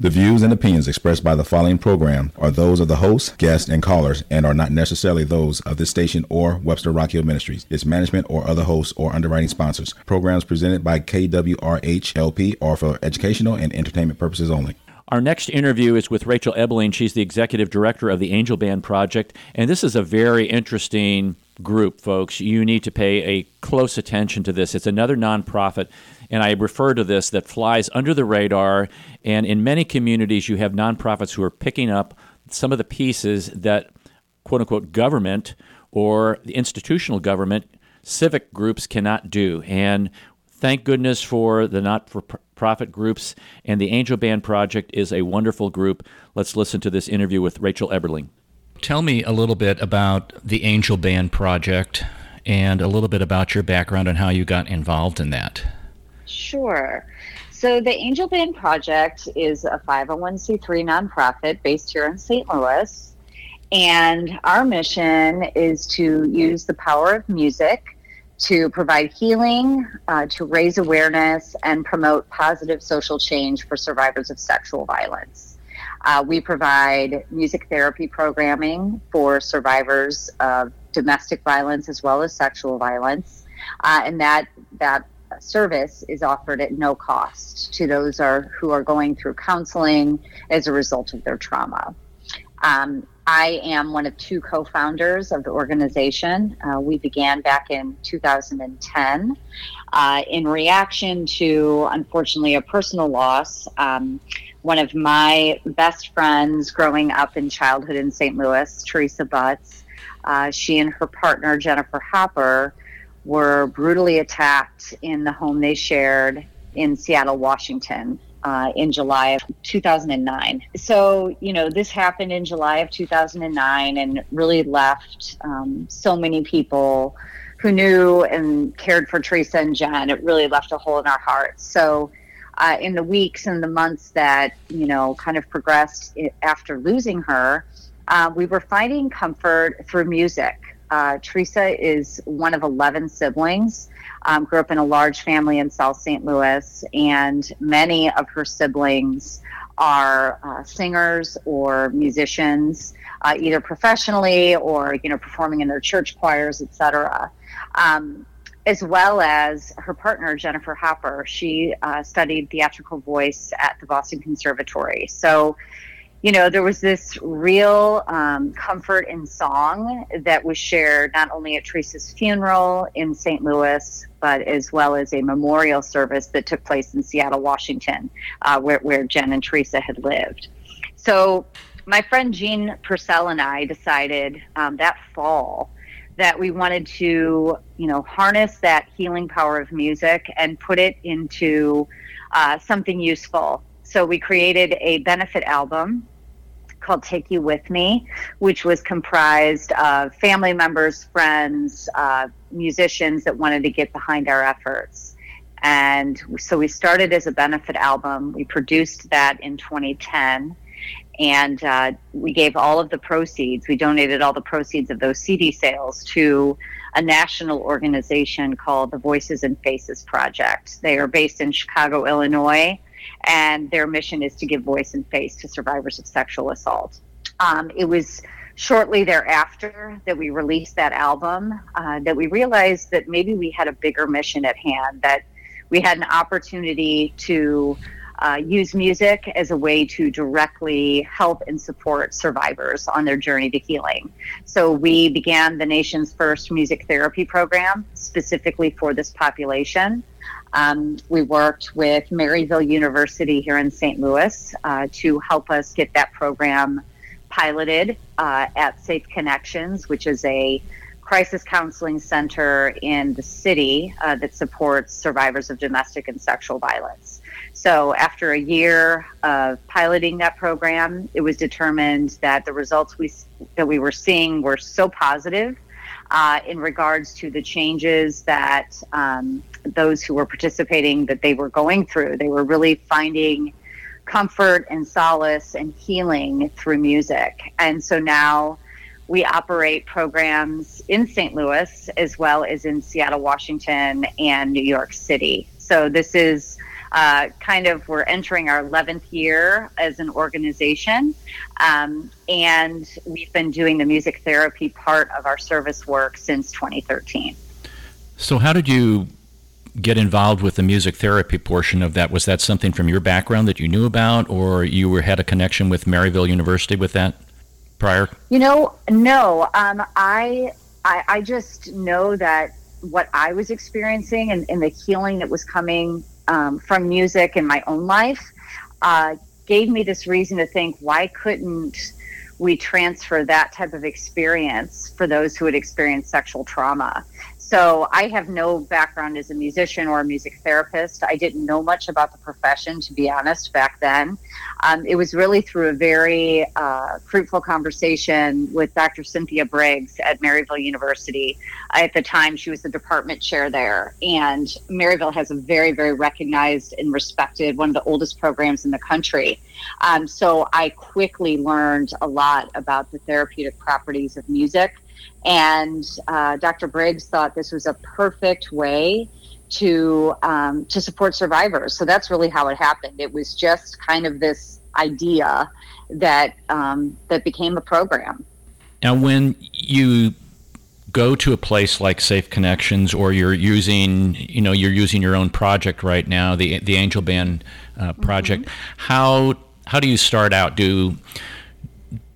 The views and opinions expressed by the following program are those of the hosts, guests, and callers and are not necessarily those of this station or Webster Rock Hill Ministries, its management, or other hosts or underwriting sponsors. Programs presented by KWRH-LP are for educational and entertainment purposes only. Our next interview is with Rachel Ebeling. She's the executive director of the Angel Band Project, and this is a very interesting group, folks. You need to pay a close attention to this. It's another nonprofit and I refer to this that flies under the radar. And in many communities, you have nonprofits who are picking up some of the pieces that quote unquote government or the institutional government, civic groups cannot do. And thank goodness for the not for profit groups. And the Angel Band Project is a wonderful group. Let's listen to this interview with Rachel Ebeling. Tell me a little bit about the Angel Band Project and a little bit about your background and how you got involved in that. Sure. So, the Angel Band Project is a 501c3 nonprofit based here in St. Louis. And our mission is to use the power of music to provide healing, uh, to raise awareness, and promote positive social change for survivors of sexual violence. Uh, we provide music therapy programming for survivors of domestic violence as well as sexual violence. Uh, and that, that service is offered at no cost to those are, who are going through counseling as a result of their trauma. Um, I am one of two co founders of the organization. Uh, we began back in 2010 uh, in reaction to, unfortunately, a personal loss. Um, one of my best friends growing up in childhood in St. Louis, Teresa Butts, uh, she and her partner, Jennifer Hopper, were brutally attacked in the home they shared in Seattle, Washington. Uh, in July of 2009. So, you know, this happened in July of 2009 and really left um, so many people who knew and cared for Teresa and Jen. It really left a hole in our hearts. So, uh, in the weeks and the months that, you know, kind of progressed after losing her, uh, we were finding comfort through music. Uh, Teresa is one of 11 siblings. Um, grew up in a large family in South St. Louis, and many of her siblings are uh, singers or musicians, uh, either professionally or you know performing in their church choirs, etc. Um, as well as her partner Jennifer Hopper. She uh, studied theatrical voice at the Boston Conservatory. So you know, there was this real um, comfort in song that was shared not only at Teresa's funeral in St. Louis, but as well as a memorial service that took place in Seattle, Washington, uh, where, where Jen and Teresa had lived. So, my friend Jean Purcell and I decided um, that fall that we wanted to, you know, harness that healing power of music and put it into uh, something useful so we created a benefit album called Take You With Me, which was comprised of family members, friends, uh, musicians that wanted to get behind our efforts. And so we started as a benefit album. We produced that in 2010. And uh, we gave all of the proceeds, we donated all the proceeds of those CD sales to a national organization called the Voices and Faces Project. They are based in Chicago, Illinois and their mission is to give voice and face to survivors of sexual assault. Um, it was shortly thereafter that we released that album uh, that we realized that maybe we had a bigger mission at hand, that we had an opportunity to uh, use music as a way to directly help and support survivors on their journey to healing. So we began the nation's first music therapy program specifically for this population. Um, we worked with Maryville University here in St. Louis uh, to help us get that program piloted uh, at Safe Connections, which is a crisis counseling center in the city uh, that supports survivors of domestic and sexual violence. So, after a year of piloting that program, it was determined that the results we that we were seeing were so positive uh, in regards to the changes that um, those who were participating that they were going through. They were really finding comfort and solace and healing through music. And so now we operate programs in St. Louis as well as in Seattle, Washington, and New York City. So this is uh, kind of we're entering our 11th year as an organization. Um, and we've been doing the music therapy part of our service work since 2013. So, how did you get involved with the music therapy portion of that? Was that something from your background that you knew about, or you were, had a connection with Maryville University with that prior? You know, no. Um, I, I, I just know that what I was experiencing and, and the healing that was coming um, from music in my own life uh, gave me this reason to think, why couldn't we transfer that type of experience for those who had experienced sexual trauma? So I have no background as a musician or a music therapist. I didn't know much about the profession, to be honest, back then. Um, it was really through a very uh, fruitful conversation with Dr. Cynthia Briggs at Maryville University. At the time, she was the department chair there. And Maryville has a very, very recognized and respected, one of the oldest programs in the country. Um, so I quickly learned a lot about the therapeutic properties of music and uh, Dr. Briggs thought this was a perfect way to um, to support survivors. So that's really how it happened. It was just kind of this idea that um, that became a program. Now, when you go to a place like Safe Connections, or you're using, you know, you're using your own project right now, the the Angel Band uh, project. Mm-hmm. How how do you start out? Do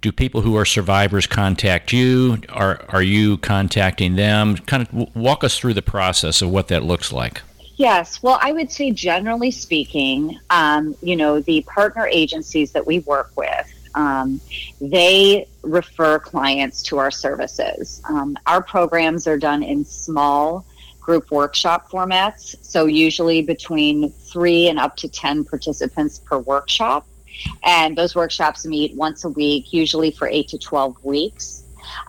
do people who are survivors contact you? Are are you contacting them? Kind of walk us through the process of what that looks like. Yes, well, I would say generally speaking, um, you know, the partner agencies that we work with, um, they refer clients to our services. Um, our programs are done in small group workshop formats, so usually between three and up to 10 participants per workshop. And those workshops meet once a week, usually for eight to 12 weeks.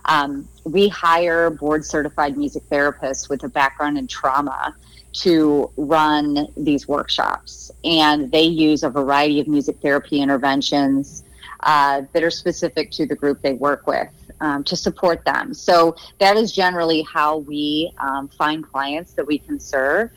Um, we hire board certified music therapists with a background in trauma to run these workshops. And they use a variety of music therapy interventions uh, that are specific to the group they work with. Um, to support them. So that is generally how we um, find clients that we can serve.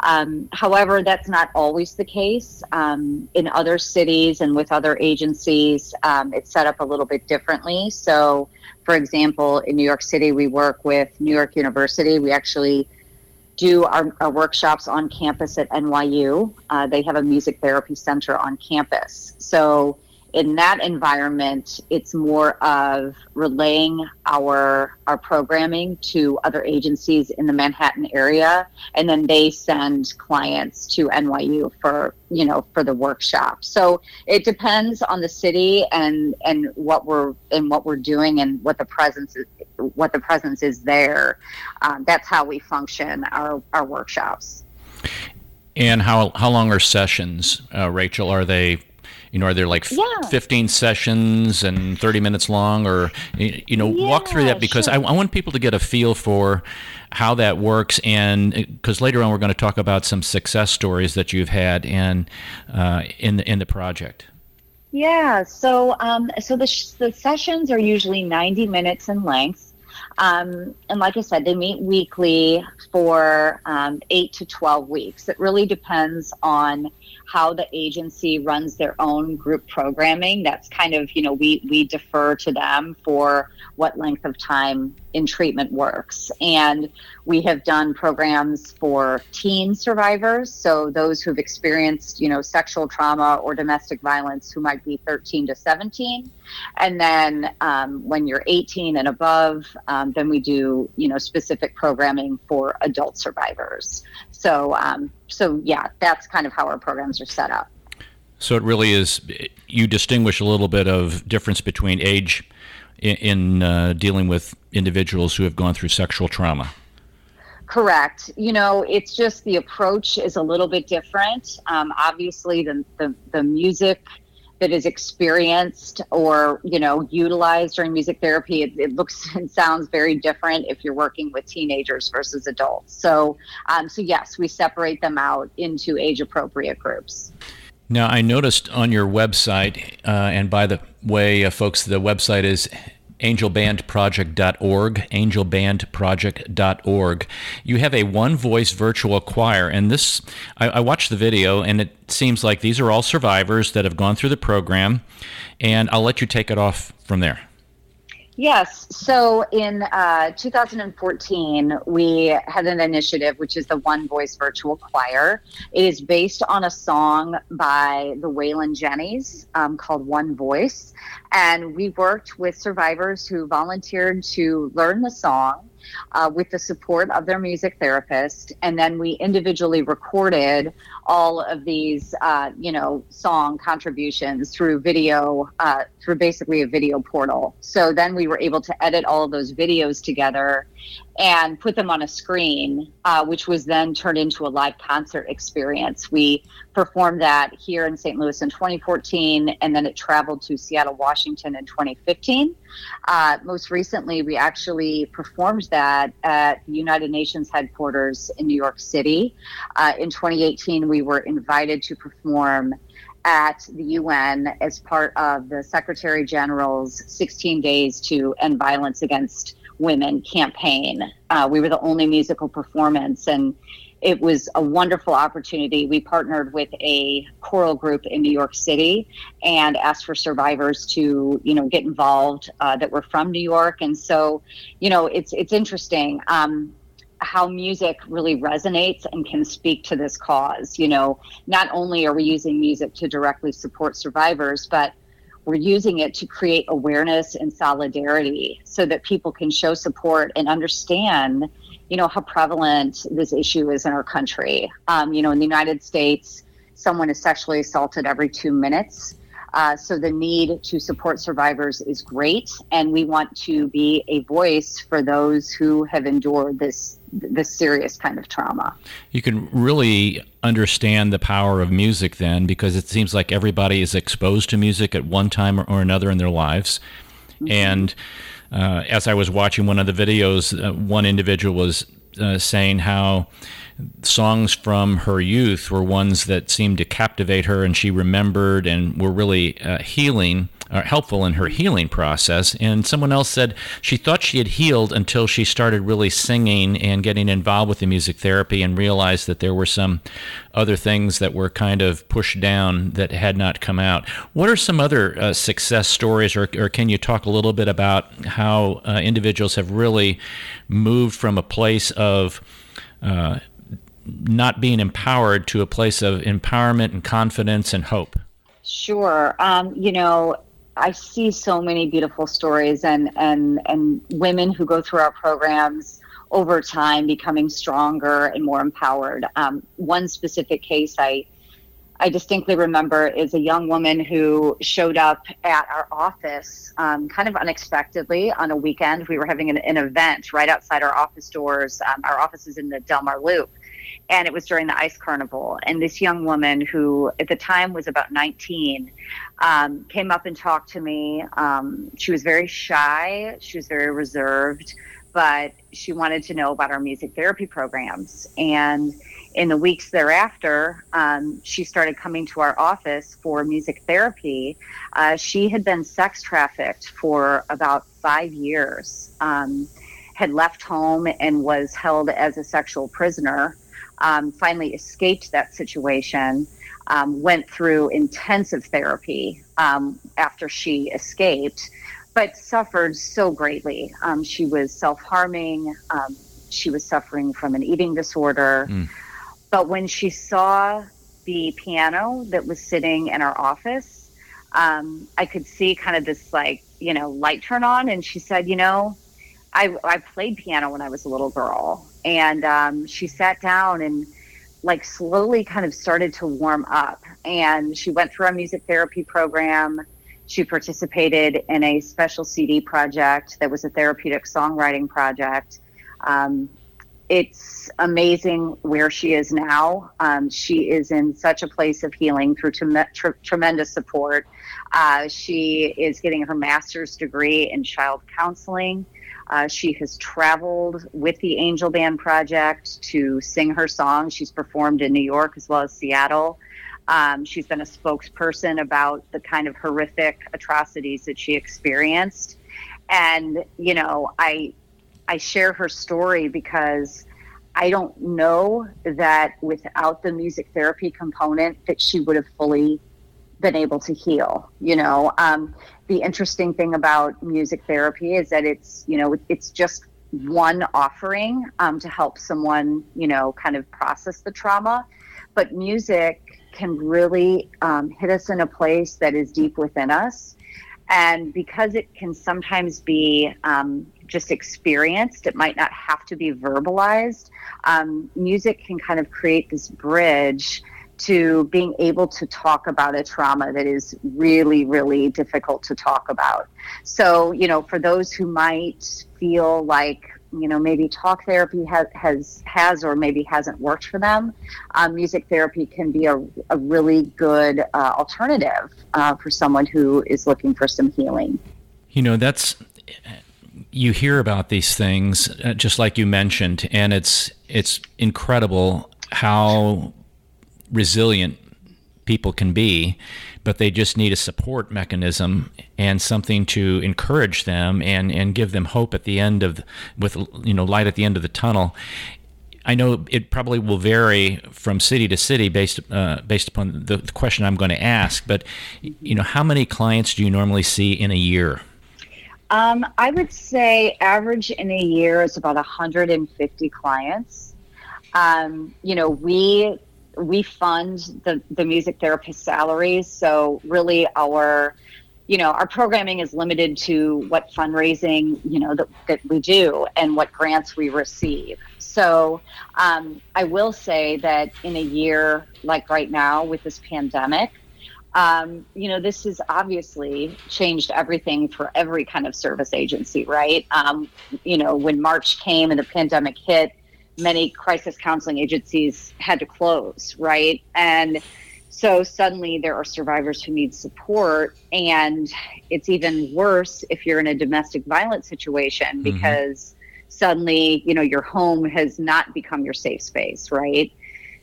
Um, however, that's not always the case. Um, in other cities and with other agencies, um, it's set up a little bit differently. So, for example, in New York City, we work with New York University. We actually do our, our workshops on campus at NYU. Uh, they have a music therapy center on campus. So, in that environment, it's more of relaying our our programming to other agencies in the Manhattan area, and then they send clients to NYU for you know for the workshop. So it depends on the city and and what we're and what we're doing and what the presence is what the presence is there. Um, that's how we function our our workshops. And how how long are sessions, uh, Rachel? Are they you know, are there like yeah. 15 sessions and 30 minutes long, or you know, yeah, walk through that because sure. I, I, want people to get a feel for how that works, and because later on we're going to talk about some success stories that you've had in uh, in the in the project. Yeah, so um, so the, sh- the sessions are usually 90 minutes in length. Um, and like I said, they meet weekly for um, eight to 12 weeks. It really depends on how the agency runs their own group programming. That's kind of, you know, we, we defer to them for what length of time in treatment works. And we have done programs for teen survivors, so those who've experienced, you know, sexual trauma or domestic violence who might be 13 to 17. And then um, when you're 18 and above, um, then we do, you know, specific programming for adult survivors. So, um, so yeah, that's kind of how our programs are set up. So it really is. You distinguish a little bit of difference between age in, in uh, dealing with individuals who have gone through sexual trauma. Correct. You know, it's just the approach is a little bit different. Um, obviously, the, the, the music that is experienced or you know utilized during music therapy it, it, looks and sounds very different if you're working with teenagers versus adults. So um, so yes we separate them out into age appropriate groups. Now i noticed on your website uh, and by the way uh, folks the website is angelbandproject.org, angelbandproject.org. You have a one voice virtual choir, and this, I, I watched the video, and it seems like these are all survivors that have gone through the program, and I'll let you take it off from there. Yes. So in uh, 2014, we had an initiative, which is the One Voice Virtual Choir. It is based on a song by the Wailin' Jennys um, called One Voice. And we worked with survivors who volunteered to learn the song uh, with the support of their music therapist. And then we individually recorded all of these, uh, you know, song contributions through video, uh, through basically a video portal. So then we were able to edit all of those videos together and put them on a screen, uh, which was then turned into a live concert experience. We performed that here in St. Louis in 2014, and then it traveled to Seattle, Washington in 2015. Uh, most recently, we actually performed that at the United Nations headquarters in New York City. Uh, in 2018, we were invited to perform at the UN as part of the Secretary General's 16 Days to End Violence Against Women campaign. Uh, we were the only musical performance, and it was a wonderful opportunity. We partnered with a choral group in New York City and asked for survivors to, you know, get involved uh, that were from New York. And so, you know, it's it's interesting. Um, how music really resonates and can speak to this cause. You know, not only are we using music to directly support survivors, but we're using it to create awareness and solidarity so that people can show support and understand you know how prevalent this issue is in our country um, you know in the united states someone is sexually assaulted every two minutes uh, so the need to support survivors is great, and we want to be a voice for those who have endured this this serious kind of trauma. You can really understand the power of music then, because it seems like everybody is exposed to music at one time or another in their lives, mm-hmm. and. Uh, as I was watching one of the videos, uh, one individual was uh, saying how songs from her youth were ones that seemed to captivate her and she remembered and were really uh, healing uh, helpful in her healing process and someone else said she thought she had healed until she started really singing and getting involved with the music therapy and realized that there were some other things that were kind of pushed down that had not come out what are some other uh, success stories or, or, can you talk a little bit about how uh, individuals have really moved from a place of uh, not being empowered to a place of empowerment and confidence and hope? Sure. Um, you know, I see so many beautiful stories and, and, and women who go through our programs over time becoming stronger and more empowered. Um, one specific case I I distinctly remember is a young woman who showed up at our office um, kind of unexpectedly on a weekend. We were having an, an event right outside our office doors. Um, our office is in the Delmar Loop and it was during the ice carnival and this young woman who at the time was about 19 um, came up and talked to me. Um, she was very shy. She was very reserved but she wanted to know about our music therapy programs. And in the weeks thereafter um, she started coming to our office for music therapy. Uh, she had been sex trafficked for about five years um, had left home and was held as a sexual prisoner um, finally escaped that situation, um, went through intensive therapy um, after she escaped, but suffered so greatly. Um, she was self harming, um, she was suffering from an eating disorder. Mm. But when she saw the piano that was sitting in our office, um, I could see kind of this like, you know, light turn on. And she said, you know, I, I played piano when I was a little girl and um, she sat down and like slowly kind of started to warm up and she went through a music therapy program she participated in a special cd project that was a therapeutic songwriting project um, it's amazing where she is now. Um, she is in such a place of healing through tre- tremendous support. Uh, she is getting her master's degree in child counseling. Uh, she has traveled with the Angel Band Project to sing her songs. She's performed in New York as well as Seattle. Um, she's been a spokesperson about the kind of horrific atrocities that she experienced. And, you know, I, I share her story because I don't know that without the music therapy component that she would have fully been able to heal. You know, um, the interesting thing about music therapy is that it's, you know, it's just one offering um, to help someone, you know, kind of process the trauma. But music can really um, hit us in a place that is deep within us. And because it can sometimes be um, just experienced, it might not have to be verbalized. Um, music can kind of create this bridge to being able to talk about a trauma that is really, really difficult to talk about. So, you know, for those who might feel like, you know, maybe talk therapy has has, has or maybe hasn't worked for them, um, music therapy can be a, a really good uh, alternative uh, for someone who is looking for some healing. You know, that's you hear about these things, uh, just like you mentioned, and it's it's incredible how resilient people can be, but they just need a support mechanism and something to encourage them and, and give them hope at the end of with you know light at the end of the tunnel. I know it probably will vary from city to city based uh, based upon the, the question I'm going to ask. But you know, how many clients do you normally see in a year? Um, I would say average in a year is about 150 clients. Um, you know, we we fund the, the music therapist salaries. So really our, you know, our programming is limited to what fundraising, you know, that, that we do and what grants we receive. So um, I will say that in a year like right now with this pandemic, um, you know, this has obviously changed everything for every kind of service agency, right? Um, you know, when March came and the pandemic hit, many crisis counseling agencies had to close, right? And so suddenly there are survivors who need support. And it's even worse if you're in a domestic violence situation mm-hmm. because mm-hmm. suddenly, you know, your home has not become your safe space, right?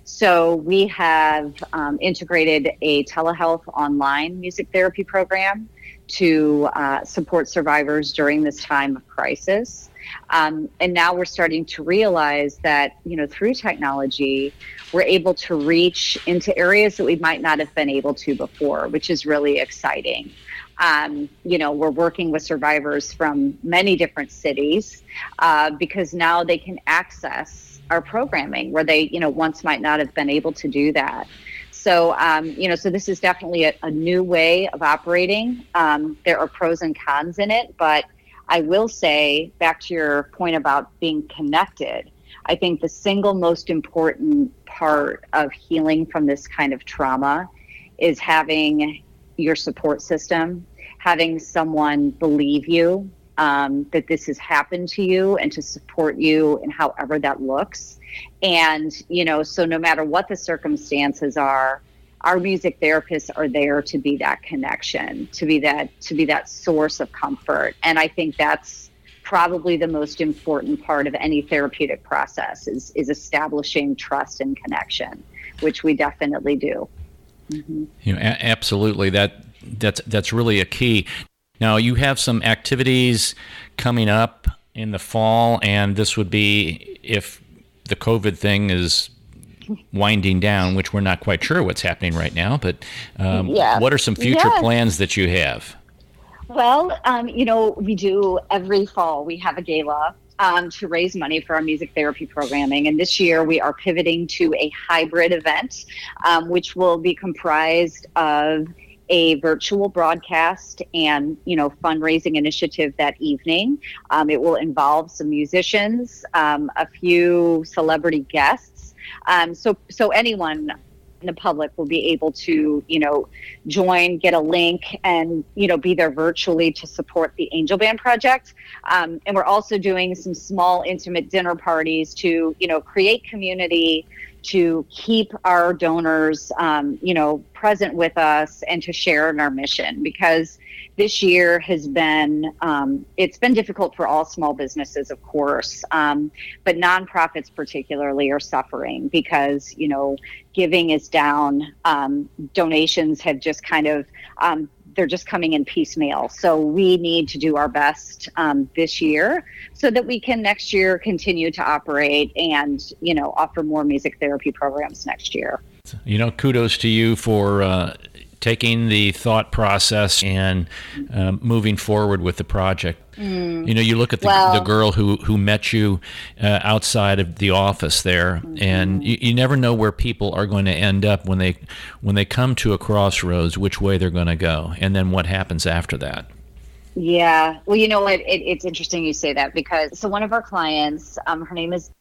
So we have um, integrated a telehealth online music therapy program to uh, support survivors during this time of crisis. Um, and now we're starting to realize that, you know, through technology, we're able to reach into areas that we might not have been able to before, which is really exciting. Um, you know, we're working with survivors from many different cities uh, because now they can access our programming where they, you know, once might not have been able to do that. So, um, you know, so this is definitely a, a new way of operating. Um, there are pros and cons in it, but I will say, back to your point about being connected, I think the single most important part of healing from this kind of trauma is having your support system, having someone believe you um, that this has happened to you and to support you in however that looks. And, you know, so no matter what the circumstances are, our music therapists are there to be that connection, to be that to be that source of comfort. And I think that's probably the most important part of any therapeutic process is is establishing trust and connection, which we definitely do. Mm-hmm. You know, a- absolutely that that's that's really a key. Now you have some activities coming up in the fall, and this would be if the COVID thing is winding down, which we're not quite sure what's happening right now. But um, yeah. what are some future yes. plans that you have? Well, um, you know, we do every fall, we have a gala um, to raise money for our music therapy programming. And this year we are pivoting to a hybrid event, um, which will be comprised of a virtual broadcast and you know fundraising initiative that evening. Um, it will involve some musicians, um, a few celebrity guests um, so so anyone in the public will be able to you know join get a link and you know be there virtually to support the angel band project. Um, and we're also doing some small intimate dinner parties to you know create community to keep our donors um, you know present with us and to share in our mission. Because this year has been um, it's been difficult for all small businesses of course um, but nonprofits particularly are suffering because you know giving is down um, donations have just kind of um, they're just coming in piecemeal. So we need to do our best um, this year so that we can next year continue to operate and you know offer more music therapy programs next year. You know, kudos to you for uh, taking the thought process and um, moving forward with the project. Mm. You know, you look at the, well, the girl who, who met you uh, outside of the office there, mm-hmm. and you, you never know where people are going to end up when they when they come to a crossroads, which way they're going to go, and then what happens after that. Yeah, well, you know what? It, it's interesting you say that because so one of our clients, um, her name is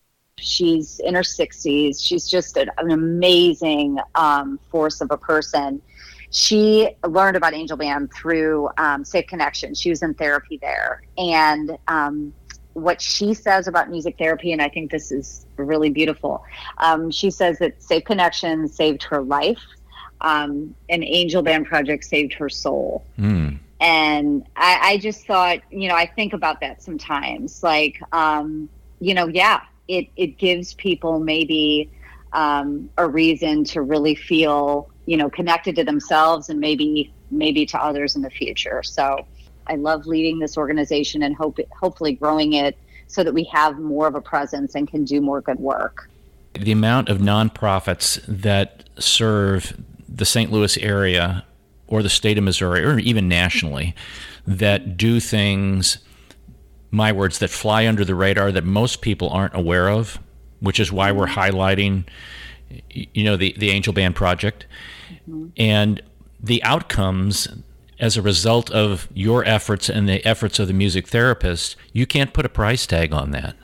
She's in her 60s. She's just an, an amazing um, force of a person she learned about Angel Band through um, Safe Connection. She was in therapy there. And um, what she says about music therapy, and I think this is really beautiful, um, she says that Safe Connection saved her life, um, and Angel Band Project saved her soul. Mm. And I, I, just thought, you know, I think about that sometimes. Like, um, you know, yeah, it, it gives people maybe um, a reason to really feel you know connected to themselves and maybe maybe to others in the future. So i love leading this organization and hope hopefully growing it so that we have more of a presence and can do more good work. The amount of nonprofits that serve the st louis area or the state of missouri or even nationally that do things my words that fly under the radar that most people aren't aware of which is why we're mm-hmm. highlighting you know the the angel band project. Mm-hmm. and the outcomes as a result of your efforts and the efforts of the music therapist you can't put a price tag on that.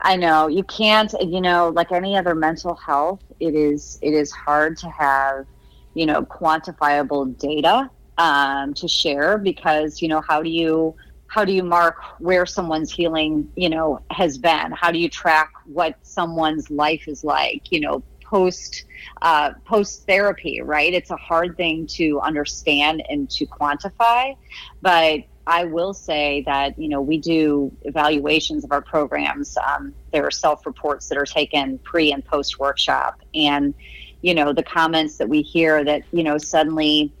I know. You can't you know like any other mental health it is it is hard to have you know quantifiable data um, to share because you know how do you how do you mark where someone's healing you know has been? How do you track what someone's life is like you know post uh, post therapy, right? It's a hard thing to understand and to quantify, but I will say that you know we do evaluations of our programs. Um, there are self reports that are taken pre and post workshop, and you know the comments that we hear that you know suddenly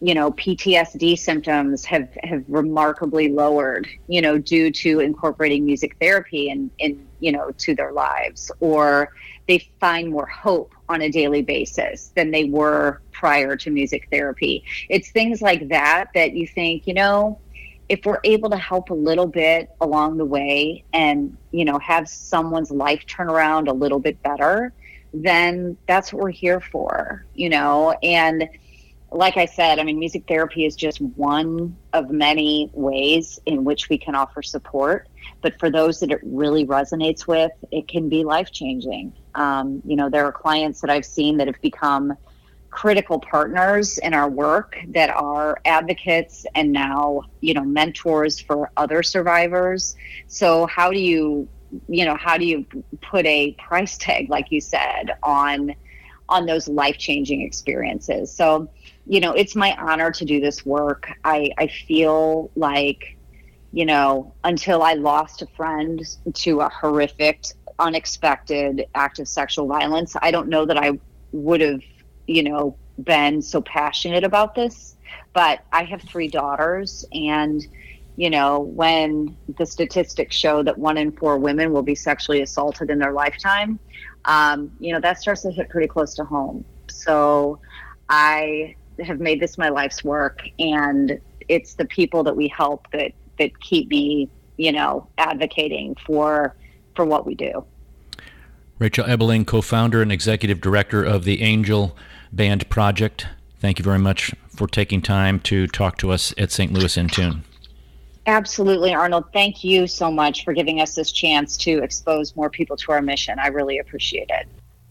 you know PTSD symptoms have have remarkably lowered you know due to incorporating music therapy and in you know to their lives or they find more hope on a daily basis than they were prior to music therapy. It's things like that that you think, you know, if we're able to help a little bit along the way and, you know, have someone's life turn around a little bit better, then that's what we're here for, you know, and like I said, I mean, music therapy is just one of many ways in which we can offer support. But for those that it really resonates with, it can be life changing. Um, you know, there are clients that I've seen that have become critical partners in our work that are advocates and now, you know, mentors for other survivors. So, how do you, you know, how do you put a price tag, like you said, on? On those life changing experiences. So, you know, it's my honor to do this work. I, I feel like, you know, until I lost a friend to a horrific, unexpected act of sexual violence, I don't know that I would have, you know, been so passionate about this. But I have three daughters, and, you know, when the statistics show that one in four women will be sexually assaulted in their lifetime, um, you know, that starts to hit pretty close to home. So I have made this my life's work and it's the people that we help that that keep me you know advocating for for what we do. Rachel ebeling co-founder and executive director of the angel band project. Thank you very much for taking time to talk to us at st louis in tune absolutely arnold. Thank you so much for giving us this chance to expose more people to our mission. I really appreciate it